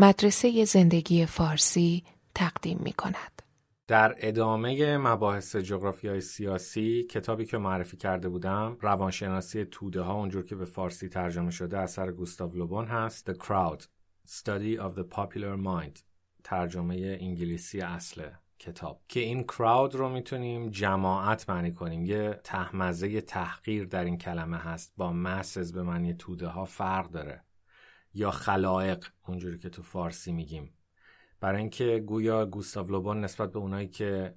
مدرسه زندگی فارسی تقدیم می کند. در ادامه مباحث جغرافیای سیاسی کتابی که معرفی کرده بودم روانشناسی توده ها اونجور که به فارسی ترجمه شده اثر گوستاو لوبون هست. The Crowd Study of the Popular Mind ترجمه انگلیسی اصل کتاب. که این کراود رو می‌تونیم جماعت معنی کنیم. یه تحمزه تحقیر در این کلمه هست. با مسز به معنی توده ها فرق داره. یا خلائق اونجوری که تو فارسی میگیم. برای اینکه گویا گوستاو لوبون نسبت به اونایی که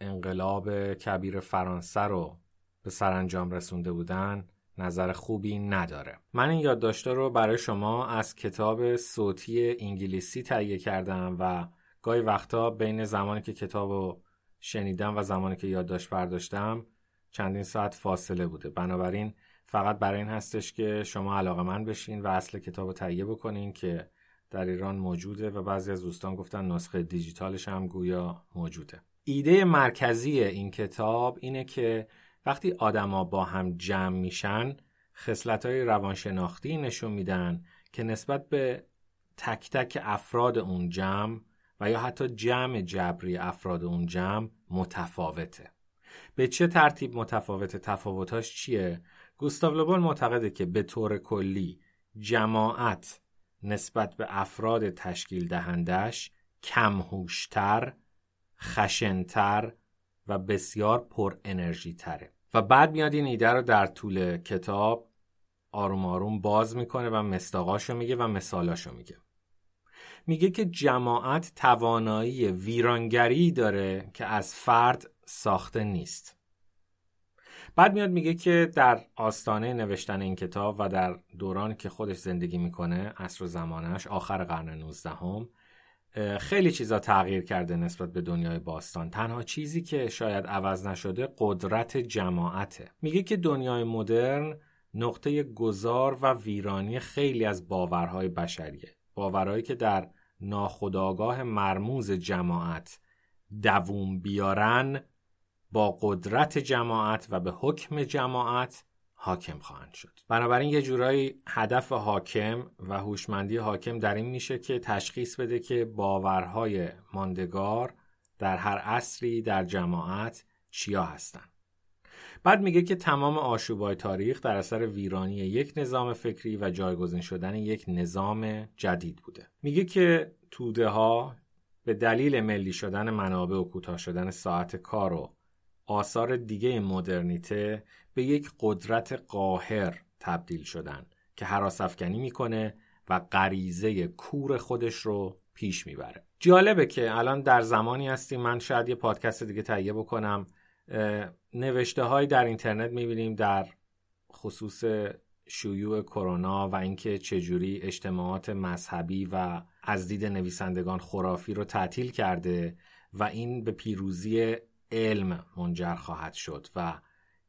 انقلاب کبیر فرانسه رو به سرانجام رسونده بودن نظر خوبی نداره. من این یادداشته رو برای شما از کتاب صوتی انگلیسی تهیه کردم و گاهی وقتا بین زمانی که کتاب رو شنیدم و زمانی که یادداشت برداشتم چندین ساعت فاصله بوده. بنابراین فقط برای این هستش که شما علاقه من بشین و اصل کتاب رو تهیه بکنین که در ایران موجوده و بعضی از دوستان گفتن نسخه دیجیتالش هم گویا موجوده. ایده مرکزی این کتاب اینه که وقتی آدما با هم جمع میشن خصلت های روانشناختی نشون میدن که نسبت به تک تک افراد اون جمع و یا حتی جمع جبری افراد اون جمع متفاوته. به چه ترتیب متفاوته؟ تفاوتاش چیه؟ گوستاو لوبون معتقده که به طور کلی جماعت نسبت به افراد تشکیل دهندش کمهوشتر، خشنتر و بسیار پر انرژی تره. و بعد میاد این ایده رو در طول کتاب آروم آروم باز می‌کنه و مستاقاشو میگه و مثالاشو میگه. میگه که جماعت توانایی ویرانگری داره که از فرد ساخته نیست. بعد میاد میگه که در آستانه نوشتن این کتاب و در دوران که خودش زندگی می‌کنه عصر و زمانش آخر قرن 19 هم خیلی چیزا تغییر کرده نسبت به دنیای باستان. تنها چیزی که شاید عوض نشده قدرت جماعته. میگه که دنیای مدرن نقطه گذار و ویرانی خیلی از باورهای بشریه. باورهایی که در ناخودآگاه مرموز جماعت دووم بیارن با قدرت جماعت و به حکم جماعت حاکم خواهند شد. بنابراین یه جورایی هدف حاکم و هوشمندی حاکم در این میشه که تشخیص بده که باورهای ماندگار در هر عصری در جماعت چیا هستند. بعد میگه که تمام آشوبای تاریخ در اثر ویرانی یک نظام فکری و جایگزین شدن یک نظام جدید بوده. میگه که توده ها به دلیل ملی شدن منابع و کوتاه شدن ساعت کار و آثار دیگه مدرنیته به یک قدرت قاهر تبدیل شدن که حراس افکنی می‌کنه و غریزه کور خودش رو پیش می‌بره. جالبه که الان در زمانی هستیم من شاید یه پادکست دیگه تهیه بکنم. نوشته های در اینترنت می‌بینیم در خصوص شیوع کرونا و اینکه چجوری اجتماعات مذهبی و از دید نویسندگان خرافی رو تعطیل کرده و این به پیروزی علم منجر خواهد شد و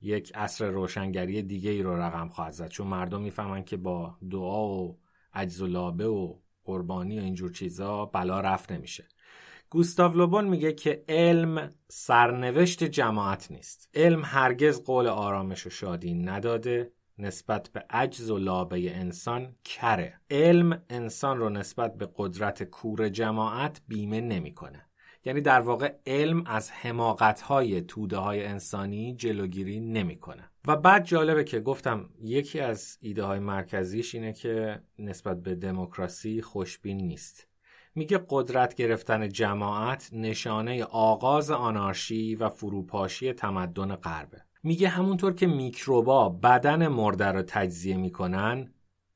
یک عصر روشنگری دیگه ای رو رقم خواهد زد. چون مردم می‌فهمن که با دعا و عجز و لابه و قربانی و اینجور چیزا بلا رفت نمیشه. گوستاو لوبون میگه که علم سرنوشت جماعت نیست. علم هرگز قول آرامش و شادی نداده نسبت به عجز و لابه انسان کره. علم انسان رو نسبت به قدرت کور جماعت بیمه نمی‌کنه. یعنی در واقع علم از حماقت های توده های انسانی جلوگیری نمی‌کنه. و بعد جالبه که گفتم یکی از ایده های مرکزیش اینه که نسبت به دموکراسی خوشبین نیست. میگه قدرت گرفتن جماعت نشانه آغاز آنارشی و فروپاشی تمدن غربه. میگه همونطور که میکروبا بدن مرده رو تجزیه می‌کنن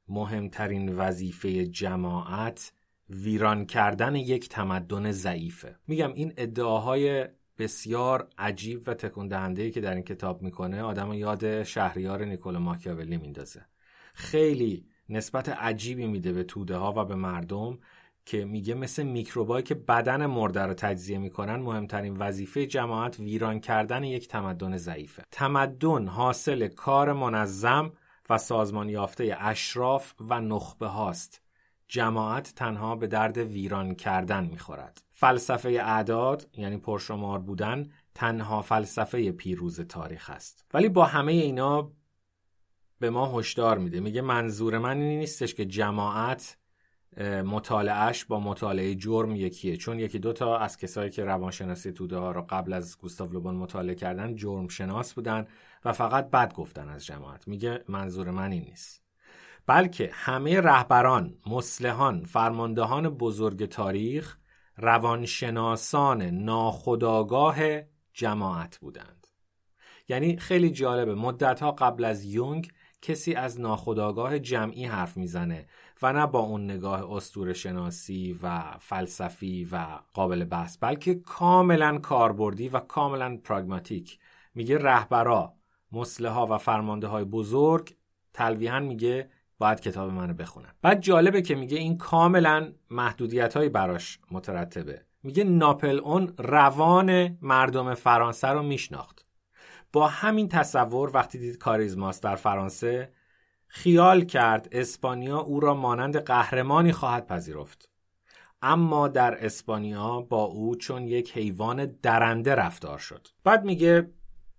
مهمترین وظیفه جماعت ویران کردن یک تمدن ضعیفه. میگم این ادعاهای بسیار عجیب و تکون دهنده که در این کتاب می‌کنه آدم یاد شهریار نیکولو ماکیاولی میندازه. خیلی نسبت عجیبی میده به توده ها و به مردم که میگه مثل میکروبایی که بدن مرده رو تجزیه می‌کنن مهمترین وظیفه جماعت ویران کردن یک تمدن ضعیفه. تمدن حاصل کار منظم و سازمان یافته اشراف و نخبه هاست جماعت تنها به درد ویران کردن می‌خورد. فلسفه اعداد یعنی پرشمار بودن تنها فلسفه پیروز تاریخ است. ولی با همه اینا به ما هشدار میده. میگه منظور من این نیستش که جماعت مطالعهش با مطالعه جرم یکیه. چون یکی دوتا از کسایی که روانشناسی توده ها رو قبل از گوستاو لوبون مطالعه کردن جرم شناس بودن و فقط بد گفتن از جماعت. میگه منظور من این نیست. بلکه همه رهبران، مسلحان، فرماندهان بزرگ تاریخ روانشناسان ناخداگاه جماعت بودند. یعنی خیلی جالبه مدتها قبل از یونگ کسی از ناخداگاه جمعی حرف می‌زنه و نه با اون نگاه استور شناسی و فلسفی و قابل بحث بلکه کاملا کاربردی و کاملا پراگماتیک میگه رهبرا مسلحا و فرمانده های بزرگ تلویحا میگه باید کتاب منو بخونن بعد جالبه که میگه این کاملا محدودیت های براش مترتبه. میگه ناپل اون روان مردم فرانسه رو میشناخت. با همین تصور وقتی دید کاریزماس در فرانسه خیال کرد اسپانیا او را مانند قهرمانی خواهد پذیرفت. اما در اسپانیا با او چون یک حیوان درنده رفتار شد. بعد میگه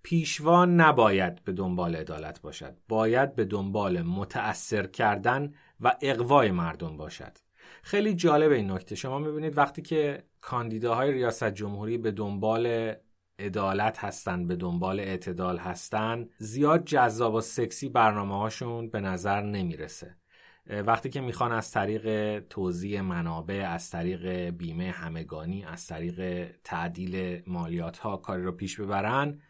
پیشوا نباید به دنبال عدالت باشد. باید به دنبال متأثر کردن و اقوای مردم باشد. خیلی جالب این نکته. شما می‌بینید وقتی که کاندیداهای ریاست جمهوری به دنبال عدالت هستن به دنبال اعتدال هستن زیاد جذاب و سکسی برنامه هاشون به نظر نمی‌رسه. وقتی که می‌خوان از طریق توزیع منابع از طریق بیمه همگانی از طریق تعدیل مالیات ها کاری رو پیش ببرن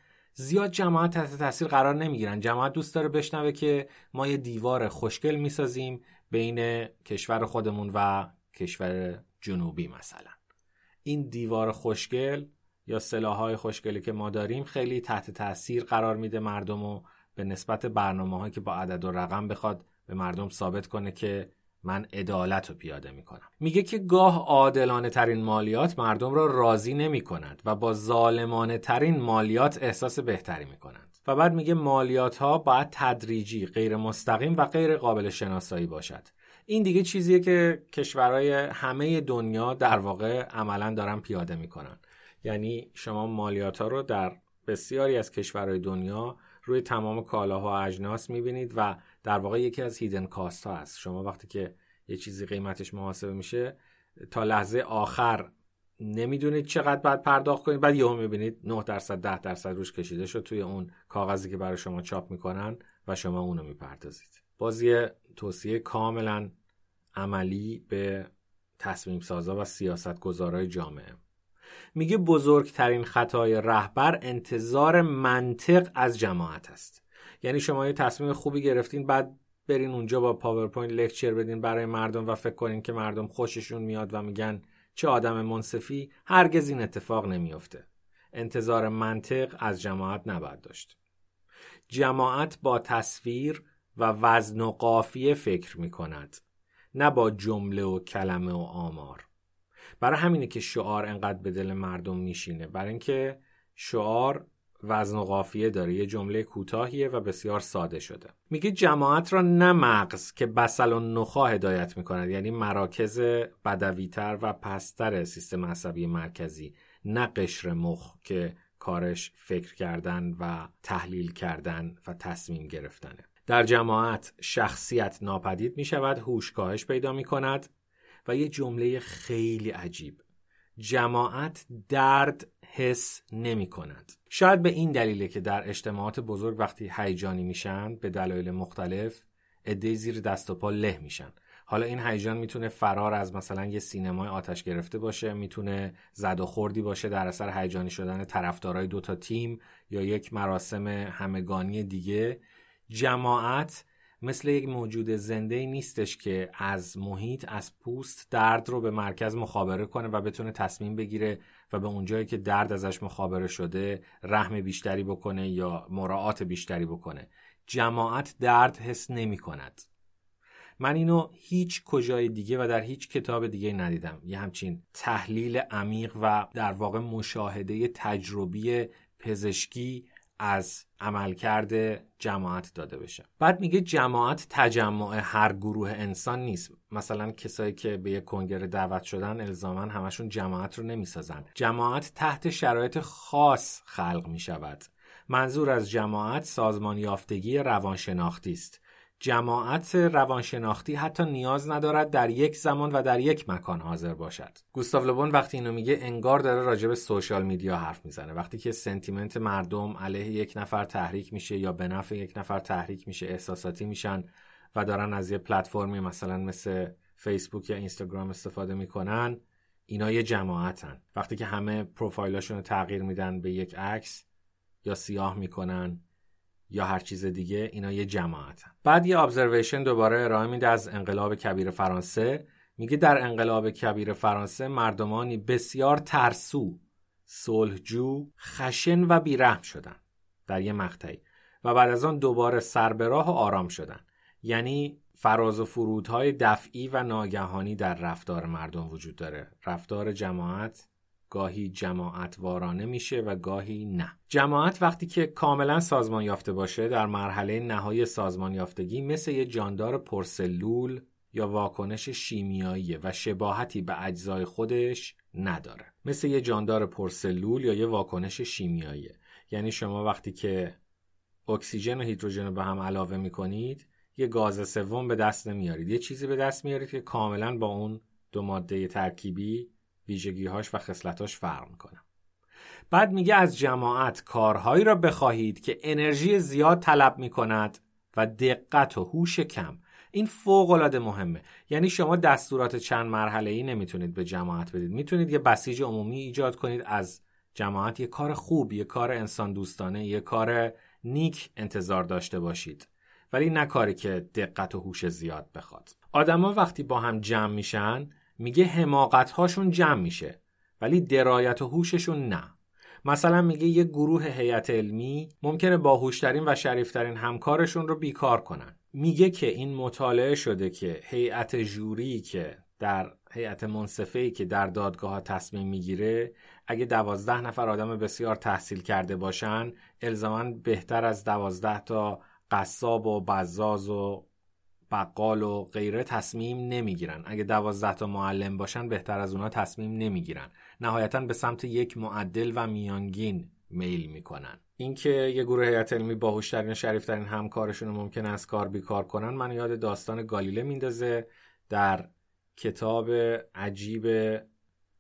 زیاد جماعت تحت تاثیر قرار نمی‌گیرن. جماعت دوست داره بشنوه که ما یه دیوار خوشگل می‌سازیم بین کشور خودمون و کشور جنوبی مثلا. این دیوار خوشگل یا سلاحهای خوشگلی که ما داریم خیلی تحت تاثیر قرار میده مردم و به نسبت برنامه که با عدد و رقم بخواد به مردم ثابت کنه که من عدالت رو پیاده می کنم میگه که گاه عادلانه ترین مالیات مردم را راضی نمی کند و با ظالمانه ترین مالیات احساس بهتری می کنند و بعد میگه مالیات ها باید تدریجی غیر مستقیم و غیر قابل شناسایی باشد. این دیگه چیزیه که کشورهای همه دنیا در واقع عملا دارن پیاده می‌کنن. یعنی شما مالیات ها رو در بسیاری از کشورهای دنیا روی تمام کالاها و اجناس می‌بینید و در واقع یکی از هیدن کاست ها هست. شما وقتی که یه چیزی قیمتش محاسبه میشه تا لحظه آخر نمی‌دونید چقدر باید پرداخت کنید. بعد یهو می‌بینید 9 درصد 10 درصد روش کشیده شد توی اون کاغذی که برای شما چاپ می‌کنن و شما اونو می‌پردازید. باز یه توصیه کاملا عملی به تصمیم سازا و سیاست گذارای جامعه. میگه بزرگترین خطای رهبر انتظار منطق از جماعت است. یعنی شما یه تصمیم خوبی گرفتین بعد برین اونجا با PowerPoint lecture بدین برای مردم و فکر کنین که مردم خوششون میاد و میگن چه آدم منصفی هرگز این اتفاق نمیافته. انتظار منطق از جماعت نباید داشت. جماعت با تصویر و وزن و قافیه فکر می کند نه با جمله و کلمه و آمار. برای همینه که شعار انقدر به دل مردم میشینه. برای اینکه شعار وزن و قافیه داره. یه جمله کوتاهیه و بسیار ساده شده. میگه جماعت را نه مغز که بسل و نخا هدایت می‌کند یعنی مراکز بدویتر و پستر سیستم عصبی مرکزی نه قشر مخ که کارش فکر کردن و تحلیل کردن و تصمیم گرفتنه. در جماعت شخصیت ناپدید می شود هوش کاهش پیدا می کند و یه جمله خیلی عجیب. جماعت درد حس نمی کند. شاید به این دلیله که در اجتماعات بزرگ وقتی هیجانی میشن به دلایل مختلف عده زیر دست و پا له میشن. حالا این هیجان می‌تونه فرار از مثلا یه سینمای آتش گرفته باشه می‌تونه زد و خوردی باشه در اثر هیجانی شدن طرفدارای دوتا تیم یا یک مراسم همگانی دیگه. جماعت مثل یک موجود زنده نیستش که از محیط از پوست درد رو به مرکز مخابره کنه و بتونه تصمیم بگیره و به اونجایی که درد ازش مخابره شده رحم بیشتری بکنه یا مراعات بیشتری بکنه. جماعت درد حس نمی کند. من اینو هیچ کجای دیگه و در هیچ کتاب دیگه ندیدم. یه همچین تحلیل عمیق و در واقع مشاهده تجربی پزشکی از عملکرد جماعت داده بشه. بعد میگه جماعت تجمع هر گروه انسان نیست. مثلا کسایی که به یک کنگره دعوت شدن الزاما همشون جماعت رو نمی‌سازن. جماعت تحت شرایط خاص خلق می‌شود. منظور از جماعت سازمان یافتگی روانشناختی است. جماعت روانشناختی حتی نیاز ندارد در یک زمان و در یک مکان حاضر باشد. گوستاو لوبون وقتی اینو میگه انگار داره راجع به سوشال میدیا حرف می‌زنه. وقتی که سنتیمنت مردم علیه یک نفر تحریک میشه یا به نفع یک نفر تحریک میشه احساساتی میشن و دارن از یه پلتفرمی مثلا مثل فیسبوک یا اینستاگرام استفاده می‌کنن اینا یه جماعتن. وقتی که همه پروفایلاشون رو تغییر میدن به یک عکس یا سیاه می‌کنن یا هر چیز دیگه اینا یه جماعتن. بعد یه ابزرویشن دوباره ارائه میده از انقلاب کبیر فرانسه. میگه در انقلاب کبیر فرانسه مردمانی بسیار ترسو صلحجو خشن و بیرحم شدن در یه مقطعی و بعد از آن دوباره سربراه و آرام شدن. یعنی فراز و فرودهای دفعی و ناگهانی در رفتار مردم وجود داره. رفتار جماعت گاهی جماعت وارانه میشه و گاهی نه. جماعت وقتی که کاملا سازمان یافته باشه در مرحله نهایی سازمان یافتگی مثل یه جاندار پرسلول یا واکنش شیمیایی و شباهتی به اجزای خودش نداره. مثل یه جاندار پرسلول یا یه واکنش شیمیایی یعنی شما وقتی که اکسیژن و هیدروژن رو به هم علاوه می‌کنید یه گاز سوم به دست نمیارید. یه چیزی به دست میارید که کاملا با اون دو ماده ترکیبی ویژگیهاش و خصلتاش فرق می‌کنه. بعد میگه از جماعت کارهایی را بخواهید که انرژی زیاد طلب می‌کند و دقت و هوش کم. این فوق العاده مهمه. یعنی شما دستورات چند مرحله ای نمی‌تونید به جماعت بدید. می‌تونید یه بسیج عمومی ایجاد کنید از جماعت. یه کار خوب یه کار انسان دوستانه یه کار نیک انتظار داشته باشید. ولی نه کاری که دقت و هوش زیاد بخواد. آدما وقتی با هم جمع میشن میگه حماقت هاشون جمع میشه ولی درایت و هوششون نه. مثلا میگه یه گروه هیئت علمی ممکنه باهوشترین و شریفترین همکارشون رو بیکار کنن. میگه که این مطالعه شده که هیئت جوری که در هیئت منصفه‌ای که در دادگاه تصمیم می‌گیره اگه دوازده نفر آدم بسیار تحصیل کرده باشن الزاما بهتر از دوازده تا قصاب و بزاز و بقال و غیره تصمیم نمی‌گیرن. اگه دوازده تا معلم باشن بهتر از اونا تصمیم نمی‌گیرن. نهایتا به سمت یک معدل و میانگین میل می‌کنن. اینکه یه گروه هیئت علمی باهوشترین و شریفترین همکارشون رو ممکن از کار بیکار کنن من یاد داستان گالیله میندازه در کتاب عجیب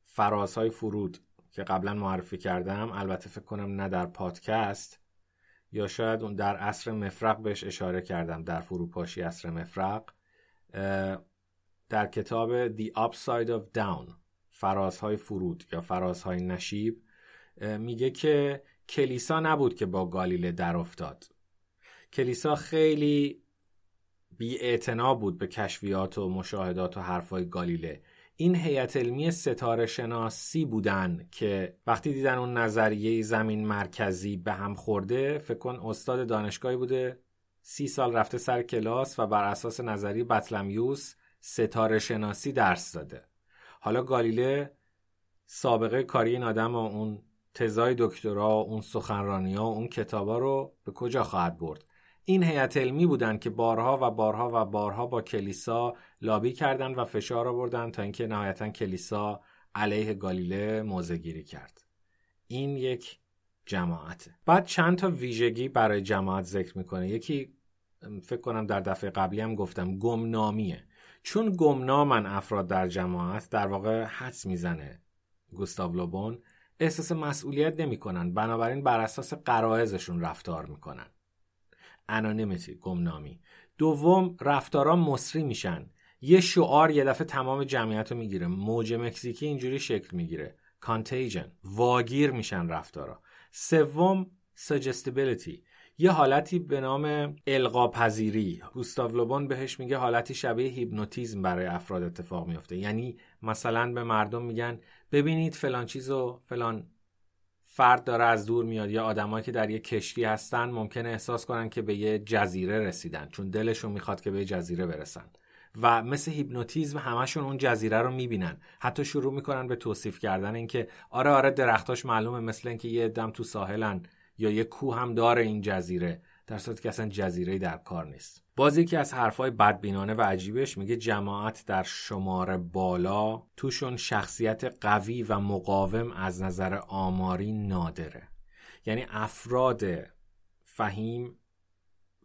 فرازهای فرود که قبلا معرفی کردم. البته فکر کنم نه در پادکست. یا شاید اون در عصر مفرق بهش اشاره کردم در فروپاشی عصر مفرق در کتاب The Upside of Down فرازهای فرود یا فرازهای نشیب میگه که کلیسا نبود که با گالیله در افتاد. کلیسا خیلی بی بود به کشفیات و مشاهدات و حرفای گالیله. این هیئت علمی ستاره شناسی بودن که وقتی دیدن اون نظریه زمین مرکزی به هم خورده فکر کن استاد دانشگاهی بوده سی سال رفته سر کلاس و بر اساس نظریه بطلمیوس ستاره شناسی درس داده. حالا گالیله سابقه کاری این آدم و اون تزای دکترا و اون سخنرانی ها و اون کتابا رو به کجا خواهد برد؟ این هیئت علمی بودن که بارها و بارها و بارها با کلیسا لابی کردند و فشار آوردن تا اینکه نهایتا کلیسا علیه گالیله موضع گیری کرد. این یک جماعته. بعد چند تا ویژگی برای جماعت ذکر می‌کنه. یکی فکر کنم در دفعه قبلی هم گفتم گمنامیه. چون گمنامن افراد در جماعت در واقع حدس می‌زنه گوستاو لوبون احساس مسئولیت نمی‌کنن. بنابراین بر اساس قرائزشون رفتار می‌کنن. انانیمیتی گمنامی. دوم رفتارا مصری میشن. یه شعار یه دفعه تمام جمعیت رو می‌گیره. موج مکزیکی اینجوری شکل می‌گیره. کانتیجن واگیر میشن رفتارا. سوم سجستیبیلیتی یه حالتی به نام القا پذیری گوستاو لوبون بهش میگه حالتی شبیه هیپنوتیزم برای افراد اتفاق میفته یعنی مثلا به مردم میگن ببینید فلان چیزو فلان فرد داره از دور میاد. یا آدمایی که در یه کشتی هستن ممکنه احساس کنن که به یه جزیره رسیدن چون دلشون می‌خواد که به یه جزیره برسن. و مثل هیپنوتیزم همشون اون جزیره رو می‌بینن. حتی شروع می‌کنن به توصیف کردن اینکه آره آره درختاش معلومه مثل اینکه یه دم تو ساحلن یا یه کوه هم داره این جزیره در صورتی که اصلا جزیره در کار نیست. باز یکی از حرفهای بدبینانه و عجیبش میگه جماعت در شماره بالا توشون شخصیت قوی و مقاوم از نظر آماری نادره. یعنی افراد فهیم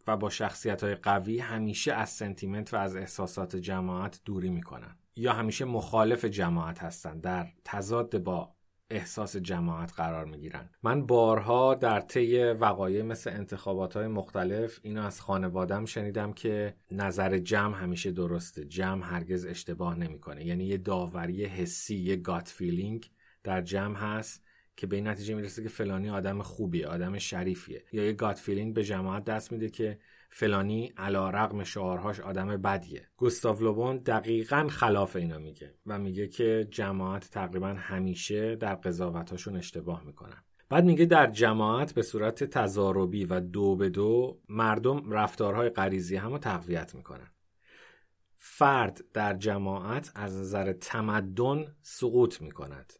و با شخصیت های قوی همیشه از سنتیمنت و از احساسات جماعت دوری می‌کنن یا همیشه مخالف جماعت هستند در تضاد با احساس جماعت قرار می گیرن. من بارها در طی وقایع مثل انتخابات های مختلف اینو از خانوادم شنیدم که نظر جمع همیشه درسته. جمع هرگز اشتباه نمی‌کنه. یعنی یه داوری حسی یه gut feeling در جمع هست که به این نتیجه می‌رسه که فلانی آدم خوبیه آدم شریفیه. یا یه gut feeling به جماعت دست میده که فلانی علی‌رغم شعارهاش آدم بدیه. گوستاو لوبون دقیقا خلاف اینا میگه و میگه که جماعت تقریبا همیشه در قضاوتاشون اشتباه می‌کنن. بعد میگه در جماعت به صورت تضاربی و دو به دو مردم رفتارهای غریزی هم رو تقویت می‌کنن. فرد در جماعت از نظر تمدن سقوط می‌کند.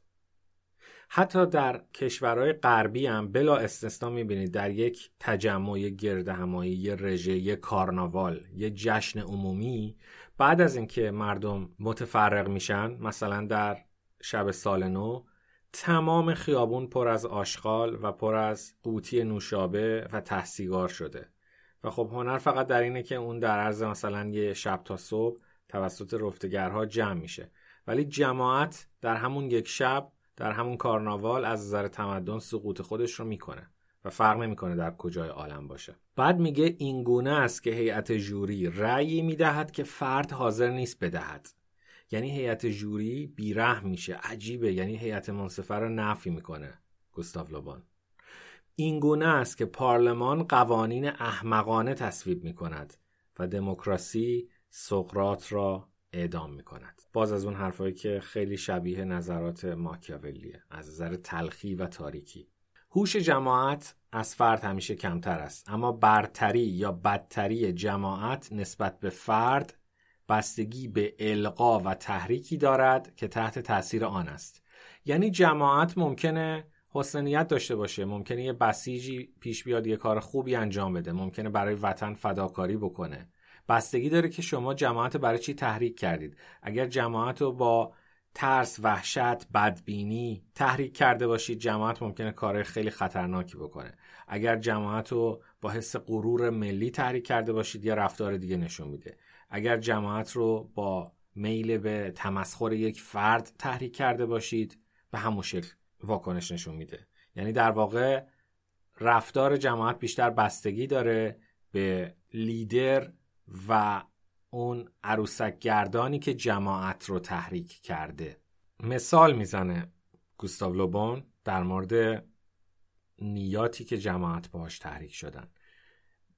حتی در کشورهای غربی هم بلا استثنا می‌بینید در یک تجمع گرد همایی یه رژه یه کارناوال یه جشن عمومی. بعد از اینکه مردم متفرق میشن مثلا در شب سال نو تمام خیابون پر از آشغال و پر از قوطی نوشابه و تحسیگار شده. و خب هنر فقط در اینه که اون در عرض مثلا یه شب تا صبح توسط رفتگرها جمع میشه. ولی جماعت در همون یک شب در همون کارناوال از نظر تمدن سقوط خودش رو می‌کنه و فرق نمی‌کنه در کجای عالم باشه. بعد میگه این گونه است که هیئت جوری رأیی می‌دهد که فرد حاضر نیست بدهد. یعنی هیئت جوری بیرحم میشه عجیبه. یعنی هیئت منصفه رو نفی می‌کنه گستاو لوبان. این گونه است که پارلمان قوانین احمقانه تصویب می‌کند و دموکراسی سقرات را اعدام می‌کند. باز از اون حرفایی که خیلی شبیه نظرات ماکیاولیه از نظر تلخی و تاریکی. هوش جماعت از فرد همیشه کمتر است اما برتری یا بدتری جماعت نسبت به فرد بستگی به القا و تحریکی دارد که تحت تاثیر آن است. یعنی جماعت ممکنه حسنیت داشته باشه ممکنه یه بسیجی پیش بیاد یه کار خوبی انجام بده ممکنه برای وطن فداکاری بکنه. بستگی داره که شما جماعت برای چی تحریک کردید. اگر جماعت رو با ترس وحشت بدبینی تحریک کرده باشید جماعت ممکنه کار خیلی خطرناکی بکنه. اگر جماعت رو با حس غرور ملی تحریک کرده باشید یا رفتار دیگه نشون میده. اگر جماعت رو با میل به تمسخر یک فرد تحریک کرده باشید به همون شکل واکنش نشون میده. یعنی در واقع رفتار جماعت بیشتر بستگی داره به لیدر و اون عروسک گردانی که جماعت رو تحریک کرده. مثال می‌زنه گوستاو لوبون در مورد نیاتی که جماعت باش تحریک شدن.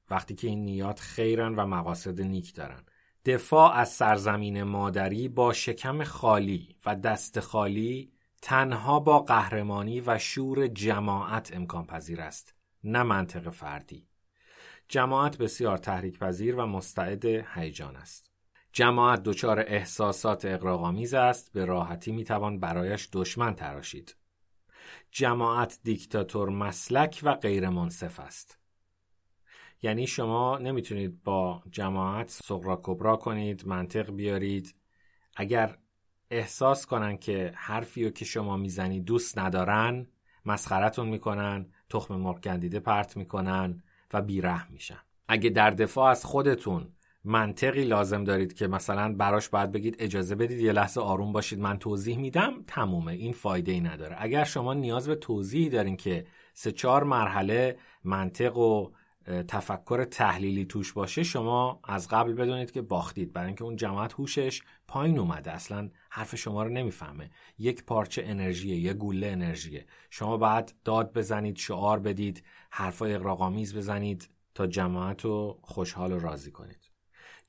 وقتی که این نیات خیرن و مقاصد نیک دارن. دفاع از سرزمین مادری با شکم خالی و دست خالی تنها با قهرمانی و شور جماعت امکان پذیر است نه منطق فردی. جماعت بسیار تحریک پذیر و مستعد هیجان است. جماعت دچار احساسات اقراغامیز است به راحتی می‌توان برایش دشمن تراشید. جماعت دیکتاتور مسلک و غیر منصف است. یعنی شما نمی‌تونید با جماعت سقرا کبرا کنید منطق بیارید اگر احساس کنن که حرفی رو که شما می‌زنید دوست ندارن مسخرتون می‌کنن تخم مرغ گندیده پرت می‌کنن و بیره میشن. اگه در دفاع از خودتون منطقی لازم دارید که مثلا براش باید بگید اجازه بدید یه لحظه آروم باشید من توضیح میدم تمومه. این فایده ای نداره. اگر شما نیاز به توضیحی دارین که سه چهار مرحله منطق و تفکر تحلیلی توش باشه شما از قبل بدونید که باختید. برای اینکه اون جماعت هوشش پایین اومده. اصلا حرف شما رو نمی‌فهمه. یک پارچه انرژیه یه گوله انرژیه. شما بعد داد بزنید شعار بدید حرفای اقراقامیز بزنید تا جماعت رو خوشحال و راضی کنید.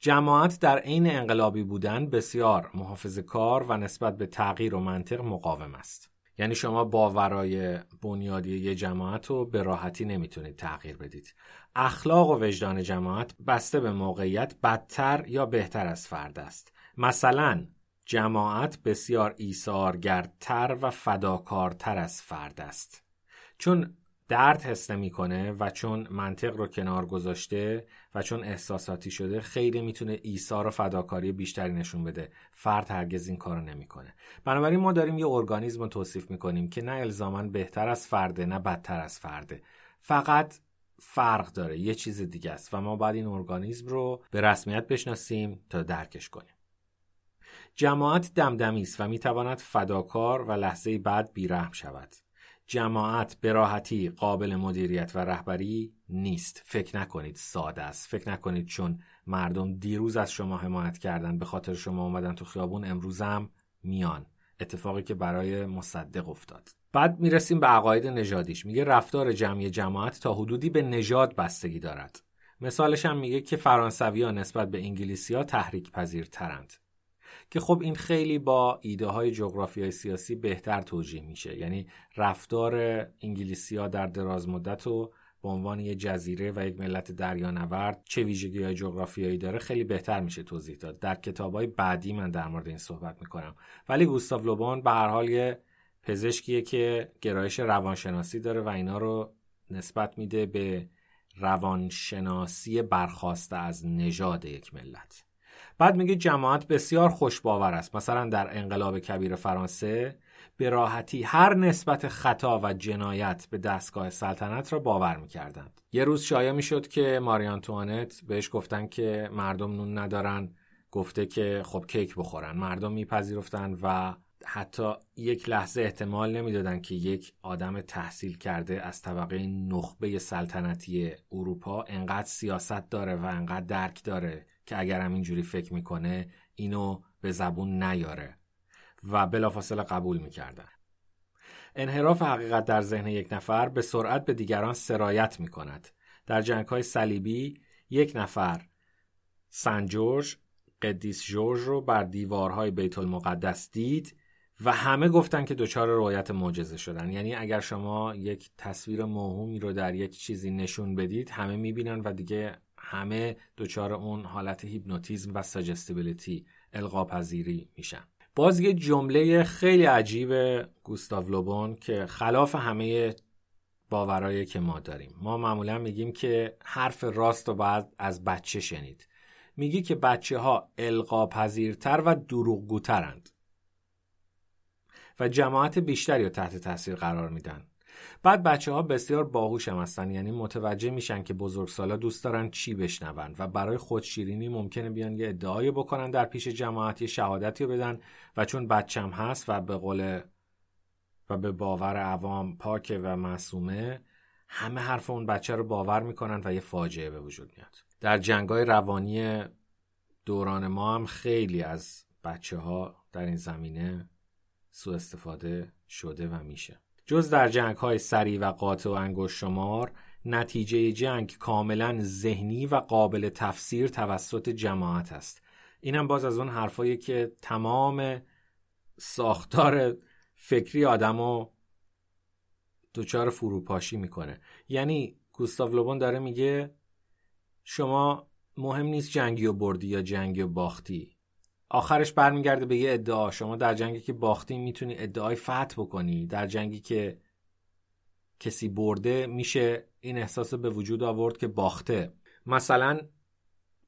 جماعت در عین انقلابی بودن بسیار محافظ کار و نسبت به تغییر و منطق مقاوم است. یعنی شما باورای بنیادی یه جماعت رو به راحتی نمی‌تونید تغییر بدید. اخلاق و وجدان جماعت بسته به موقعیت بدتر یا بهتر از فرد است. مثلا جماعت بسیار ایثارگرتر و فداکارتر از فرد است. چون درد حس نمی‌کنه و چون منطق رو کنار گذاشته و چون احساساتی شده خیلی می‌تونه ایثار و فداکاری بیشتری نشون بده. فرد هرگز این کارو نمی‌کنه. بنابراین ما داریم یه ارگانیسم رو توصیف می‌کنیم که نه الزاما بهتر از فرده نه بدتر از فرده. فقط فرق داره یه چیز دیگه است و ما باید این ارگانیسم رو به رسمیت بشناسیم تا درکش کنیم. جماعت دمدمی است و می‌تواند فداکار و لحظه بعد بیرحم شود. جماعت به راحتی قابل مدیریت و رهبری نیست. فکر نکنید ساده است. فکر نکنید چون مردم دیروز از شما حمایت کردن به خاطر شما اومدن تو خیابون امروزم میان. اتفاقی که برای مصدق افتاد. بعد می‌رسیم به عقاید نژادیش. میگه رفتار جمعی جماعت تا حدودی به نژاد بستگی دارد. مثالش هم میگه که فرانسوی ها نسبت به انگلیسی ها تحریک پذیرترند که خب این خیلی با ایده های جغرافیای سیاسی بهتر توجیه میشه. یعنی رفتار انگلیسی ها در دراز مدت و به عنوان یک جزیره و یک ملت دریانورد چه ویژگی های جغرافیایی داره خیلی بهتر میشه توضیح داد. در کتاب های بعدی من در مورد این صحبت می‌کنم. ولی گوستاو لوبون به هر حال یه پزشکیه که گرایش روانشناسی داره و اینا رو نسبت میده به روانشناسی برخواسته از نژاد یک ملت. بعد میگه جماعت بسیار خوشباور است. مثلا در انقلاب کبیر فرانسه به راحتی هر نسبت خطا و جنایت به دستگاه سلطنت را باور می‌کردند. یه روز شایع می‌شد که ماریان توانت بهش گفتن که مردم نون ندارن. گفته که خب کیک بخورن. مردم میپذیرفتن و حتی یک لحظه احتمال نمی‌دادن که یک آدم تحصیل کرده از طبقه نخبه سلطنتی اروپا انقدر سیاست داره و انقدر درک داره. که اگر هم اینجوری فکر می‌کنه اینو به زبون نیاره و بلافاصله قبول می‌کردن انحراف حقیقت در ذهن یک نفر به سرعت به دیگران سرایت می کند. در جنگ های صلیبی یک نفر سن جورج قدیس جورج رو بر دیوارهای بیت المقدس دید و همه گفتن که دچار رویت معجزه شدن یعنی اگر شما یک تصویر موهومی رو در یک چیزی نشون بدید همه می‌بینن و دیگه همه دچار اون حالت هیپنوتیزم و ساجستیبیلیتی القاپذیری میشن. باز یه جمله خیلی عجیب گوستاو لوبون که خلاف همه باورایی که ما داریم. ما معمولا میگیم که حرف راست رو باید از بچه شنید. میگی که بچه ها القاپذیرتر و دروغگوترند و جماعت بیشتری رو تحت تاثیر قرار میدن. بعد بچه ها بسیار باهوش هم هستن یعنی متوجه میشن که بزرگسالا دوست دارن چی بشنون و برای خودشیرینی ممکنه بیان یه ادعایی بکنن در پیش جماعت شهادتی بدن و چون بچم هست و به قول و به باور عوام پاکه و معصومه همه حرف اون بچه رو باور می‌کنن و یه فاجعه به وجود میاد. در جنگای روانی دوران ما هم خیلی از بچه ها در این زمینه سوء استفاده شده و میشه. جز در جنگ های سری و قاطع و انگشت شمار نتیجه جنگ کاملا ذهنی و قابل تفسیر توسط جماعت است. اینم باز از اون حرفایی که تمام ساختار فکری آدمو دچار فروپاشی می‌کنه. یعنی گوستاو لوبون داره میگه شما مهم نیست جنگی و بردی یا جنگی و باختی. آخرش برمیگرده به یه ادعا. شما در جنگی که باختی می‌تونی ادعای فتح بکنی. در جنگی که کسی برده میشه این احساس به وجود آورد که باخته. مثلا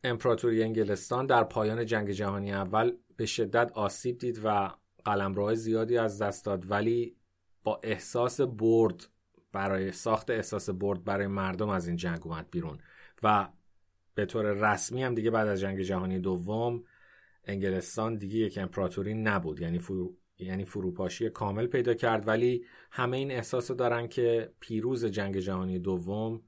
امپراتوری انگلستان در پایان جنگ جهانی اول به شدت آسیب دید و قلمروهای زیادی از دست داد ولی با احساس برد برای ساخت احساس برد برای مردم از این جنگ اومد بیرون. و به طور رسمی هم دیگه بعد از جنگ جهانی دوم انگلستان دیگه یک امپراتوری نبود. یعنی فرو... یعنی فروپاشی کامل پیدا کرد. ولی همه این احساس رو دارن که پیروز جنگ جهانی دوم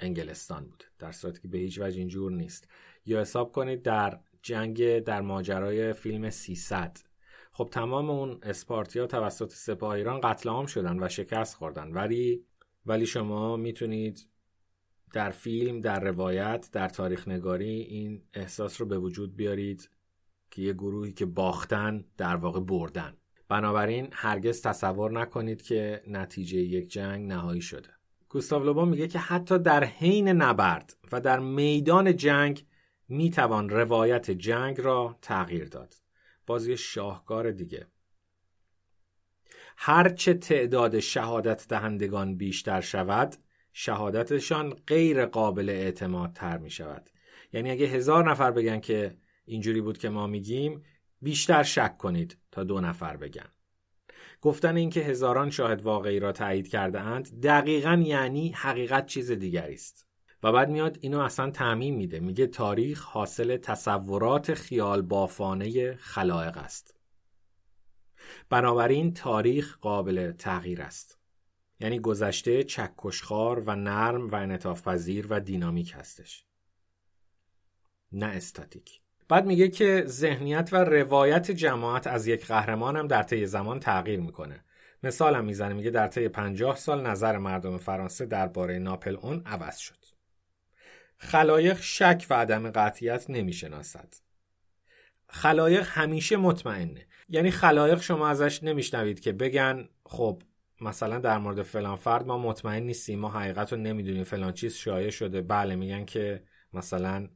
انگلستان بود. در صورتی که به هیچ وجه اینجور نیست. یا حساب کنید در جنگ در ماجرای فیلم 300 خب تمام اون اسپارتیا توسط سپاه ایران قتل عام شدن و شکست خوردن. ولی ولی شما می‌تونید در فیلم در روایت در تاریخ نگاری این احساس رو به وجود بیارید. که یه گروهی که باختن در واقع بردن. بنابراین هرگز تصور نکنید که نتیجه یک جنگ نهایی شده. گوستاو لوبون میگه که حتی در حین نبرد و در میدان جنگ می‌توان روایت جنگ را تغییر داد. بازی شاهکار دیگه. هرچه تعداد شهادت دهندگان بیشتر شود شهادتشان غیر قابل اعتماد تر می شود یعنی اگه هزار نفر بگن که اینجوری بود که ما میگیم بیشتر شک کنید تا دو نفر بگن. گفتن اینکه هزاران شاهد واقعی را تایید کرده اند دقیقا یعنی حقیقت چیز دیگری است. و بعد میاد اینو اصلا تعمین میده. میگه تاریخ حاصل تصورات خیال بافانه خلایق است. بنابراین تاریخ قابل تغییر است. یعنی گذشته چکشخار و نرم و انعطاف پذیر و دینامیک هستش. نه استاتیک. بعد میگه که ذهنیت و روایت جماعت از یک قهرمان هم در طی زمان تغییر می‌کنه. مثال هم می‌زنه میگه در طی 50 سال نظر مردم فرانسه درباره ناپل اون عوض شد. خلایق شک و عدم قطعیت نمی‌شناسد. خلایق همیشه مطمئنه. یعنی خلایق شما ازش نمیشنوید که بگن خب مثلا در مورد فلان فرد ما مطمئن نیستیم ما حقیقت رو نمی‌دونیم فلان چیز شایع شده. بله میگن که مثلا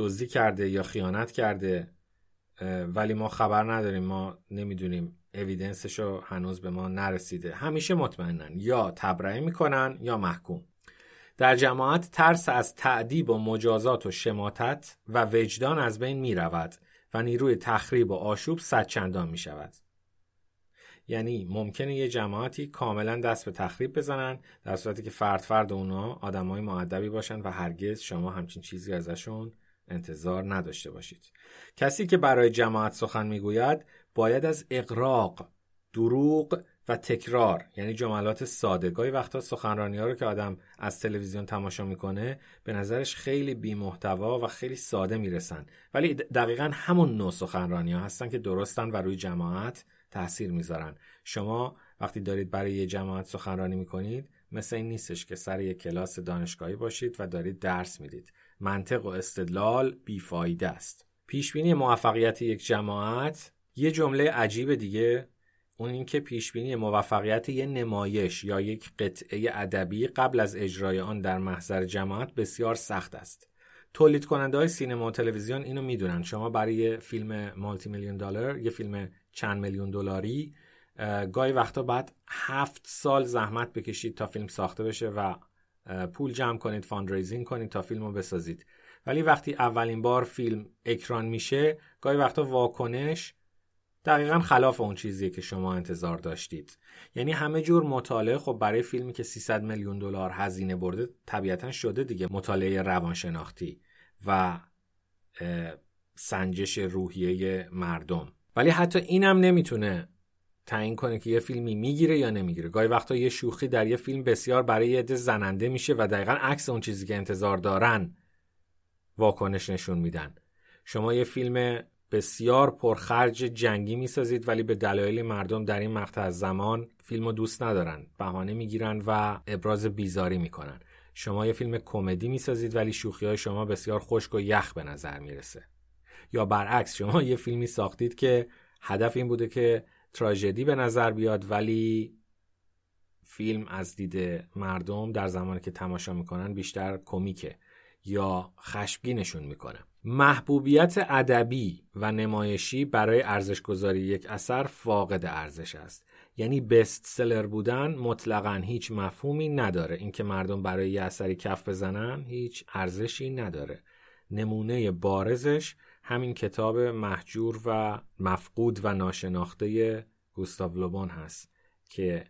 دزدی کرده یا خیانت کرده ولی ما خبر نداریم ما نمی‌دونیم. اویدنسش رو هنوز به ما نرسیده. همیشه مطمئنن. یا تبرئه می‌کنن یا محکوم. در جماعت ترس از تعدیب و مجازات و شماتت و وجدان از بین می رود و نیروی تخریب و آشوب صدچندان می شود. یعنی ممکنه یه جماعتی کاملا دست به تخریب بزنن در صورتی که فرد فرد اونا آدمای معدبی باشن و هرگز شما همچین چیزی ازشون انتظار نداشته باشید. کسی که برای جماعت سخن می‌گوید باید از اقراق دروغ و تکرار یعنی جملات ساده گاهی وقتا سخنرانی ها رو که آدم از تلویزیون تماشا می‌کنه به نظرش خیلی بی محتوا و خیلی ساده می‌رسن. ولی دقیقا همون نوع سخنرانی ها هستن که درستن و روی جماعت تاثیر می‌ذارن. شما وقتی دارید برای یه جماعت سخنرانی می‌کنید مثل این نیستش که سر یک کلاس دانشگاهی باشید و دارید درس می‌دید. منطق و استدلال بیفایده است. پیشبینی موفقیت یک جماعت یه جمله عجیب دیگه اون اینکه پیشبینی موفقیت یه نمایش یا یک قطعه ادبی قبل از اجرای آن در محضر جماعت بسیار سخت است. تولید کننده های سینما و تلویزیون اینو می‌دونن. شما برای فیلم مالتی میلیون دلار یه فیلم چند میلیون دلاری گاهی وقتا بعد هفت سال زحمت بکشید تا فیلم ساخته بشه و پول جمع کنید fundraising کنید تا فیلم رو بسازید. ولی وقتی اولین بار فیلم اکران میشه گاهی وقتا واکنش دقیقا خلاف اون چیزیه که شما انتظار داشتید. یعنی همه جور مطالعه خب برای فیلمی که 300 میلیون دلار هزینه برده طبیعتا شده دیگه مطالعه روانشناختی و سنجش روحیه مردم. ولی حتی اینم نمی‌تونه تعیین کنه که یه فیلمی می‌گیره یا نمی‌گیره. گاهی وقتا یه شوخی در یه فیلم بسیار برای یه عده زننده میشه و دقیقا عکس اون چیزی که انتظار دارن واکنش نشون میدن. شما یه فیلم بسیار پرخرج جنگی می‌سازید ولی به دلایل مردم در این مقطع از زمان فیلم رو دوست ندارن. بهانه می‌گیرن و ابراز بیزاری می‌کنن. شما یه فیلم کمدی می‌سازید ولی شوخی های شما بسیار خشک و یخ به نظر می‌رسه. یا برعکس شما یه فیلمی ساختید که هدف این بوده که تراژدی به نظر بیاد ولی فیلم از دید مردم در زمانی که تماشا می‌کنن بیشتر کمیکه یا خشمگینشون می‌کنه. محبوبیت ادبی و نمایشی برای ارزش گذاری یک اثر فاقد ارزش است. یعنی بست سلر بودن مطلقا هیچ مفهومی نداره. اینکه مردم برای یه اثری کف بزنن هیچ ارزشی نداره. نمونه بارزش همین کتاب محجور و مفقود و ناشناخته گوستاو لوبون هست که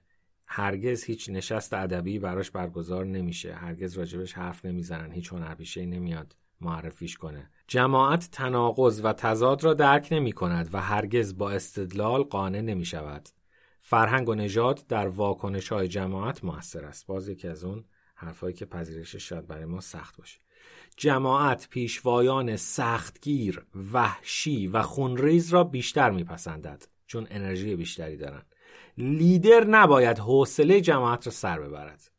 هرگز هیچ نشست ادبی براش برگزار نمیشه. هرگز راجبش حرف نمی‌زنن. هیچ هنرپیشه نمیاد معرفیش کنه. جماعت تناقض و تضاد را درک نمی کند و هرگز با استدلال قانع نمی شود فرهنگ و نژاد در واکنش های جماعت موثر است. باز یکی از اون حرفایی که پذیرشش شاید برای ما سخت باشه. جماعت پیشوایان سختگیر وحشی و خونریز را بیشتر میپسندد چون انرژی بیشتری دارند. لیدر نباید حوصله جماعت را سر ببرد.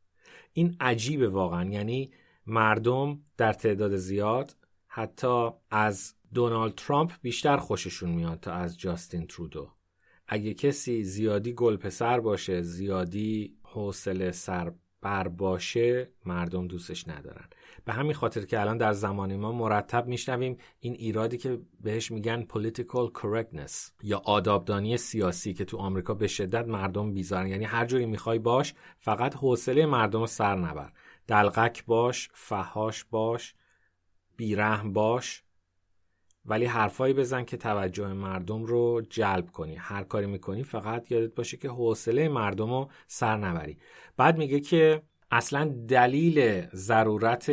این عجیبه واقعا. یعنی مردم در تعداد زیاد حتی از دونالد ترامپ بیشتر خوششون میاد تا از جاستین ترودو. اگه کسی زیادی گل پسر باشه زیادی حوصله سر بر باشه مردم دوستش ندارن. به همین خاطر که الان در زمان ما مرتب میشنویم این ایرادی که بهش میگن political correctness یا آدابدانی سیاسی که تو آمریکا به شدت مردم بیزارن. یعنی هر جوری می‌خوای باش فقط حوصله مردم سر نبر. دلغک باش فهاش باش بیرحم باش. ولی حرفایی بزن که توجه مردم رو جلب کنی. هر کاری می‌کنی فقط یادت باشه که حوصله مردم رو سر نبری. بعد میگه که اصلا دلیل ضرورت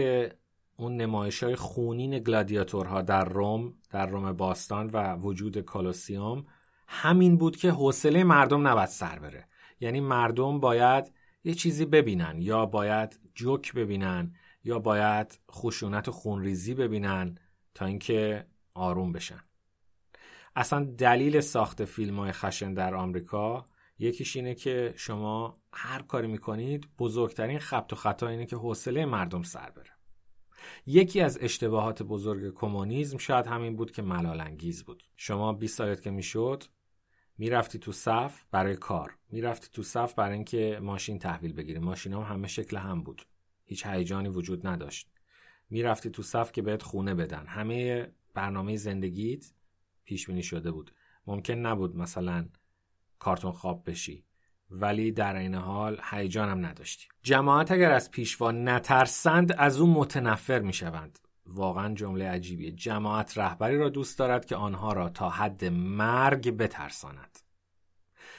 اون نمایش های خونین گلادیاتورها در روم در روم باستان و وجود کالوسیوم همین بود که حوصله مردم نباید سر بره. یعنی مردم باید یه چیزی ببینن یا باید جوک ببینن یا باید خشونت و خونریزی ببینن تا اینکه آروم بشن. اصلا دلیل ساخت فیلم های خشن در آمریکا یکیش اینه که شما هر کاری می‌کنید بزرگترین خبت و خطا اینه که حوصله مردم سر بره. یکی از اشتباهات بزرگ کمونیسم شاید همین بود که ملال انگیز بود. شما 20 سالت که می‌شد می‌رفتی تو صف برای کار. می‌رفتی تو صف برای اینکه ماشین تحویل بگیری. ماشین هم همه شکل هم بود. هیچ هیجانی وجود نداشت. می‌رفتی تو صف که بهت خونه بدن. همه برنامه زندگیت پیش بینی شده بود. ممکن نبود مثلا کارتون خواب بشی ولی در این حال هیجان هم نداشتی. جماعت اگر از پیشوا نترسند از او متنفر می‌شوند. واقعا جمله عجیبیه. جماعت رهبری را دوست دارد که آنها را تا حد مرگ بترساند.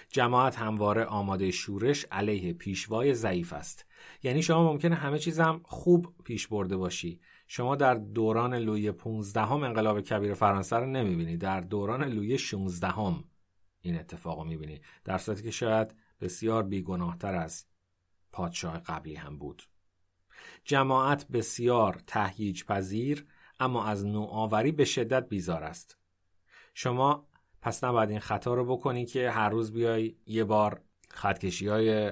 جماعت همواره آماده شورش علیه پیشوای ضعیف است. یعنی شما ممکنه همه چیزم خوب پیش برده باشی. شما در دوران لوی 15 هم انقلاب کبیر فرانسه رو نمی‌بینی. در دوران لوی 16 هم این اتفاق رو می‌بینی. در صورتی که شاید بسیار بیگناهتر از پادشاه قبلی هم بود. جماعت بسیار تهییج پذیر اما از نوآوری به شدت بیزار است. شما پس نباید این خطا رو بکنی که هر روز بیای یه بار خطکشی های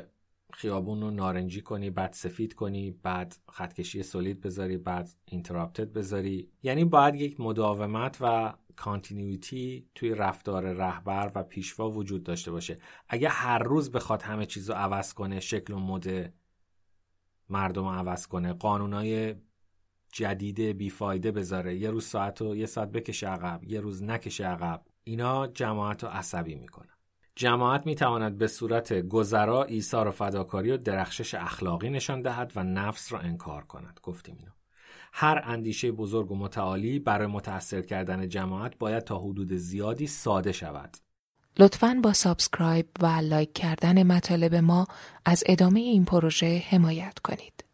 خیابون رو نارنجی کنی بعد سفید کنی بعد خطکشی solid بذاری بعد interrupted بذاری. یعنی باید یک مداومت و continuity توی رفتار رهبر و پیشوا وجود داشته باشه. اگه هر روز بخواد همه چیز رو عوض کنه شکل و مد مردم رو عوض کنه قانونای جدید بیفایده بذاره یه روز ساعت رو یه ساعت بکشه عقب یه روز نکشه عقب اینا جماعت رو عصبی می‌کنه جماعت می‌تواند به صورت گذرا ایثار و فداکاری و درخشش اخلاقی نشان دهد و نفس را انکار کند. گفتیم اینو. هر اندیشه بزرگ و متعالی برای متأثر کردن جماعت باید تا حدود زیادی ساده شود. لطفاً با subscribe و like کردن مطالب ما از ادامه این پروژه حمایت کنید.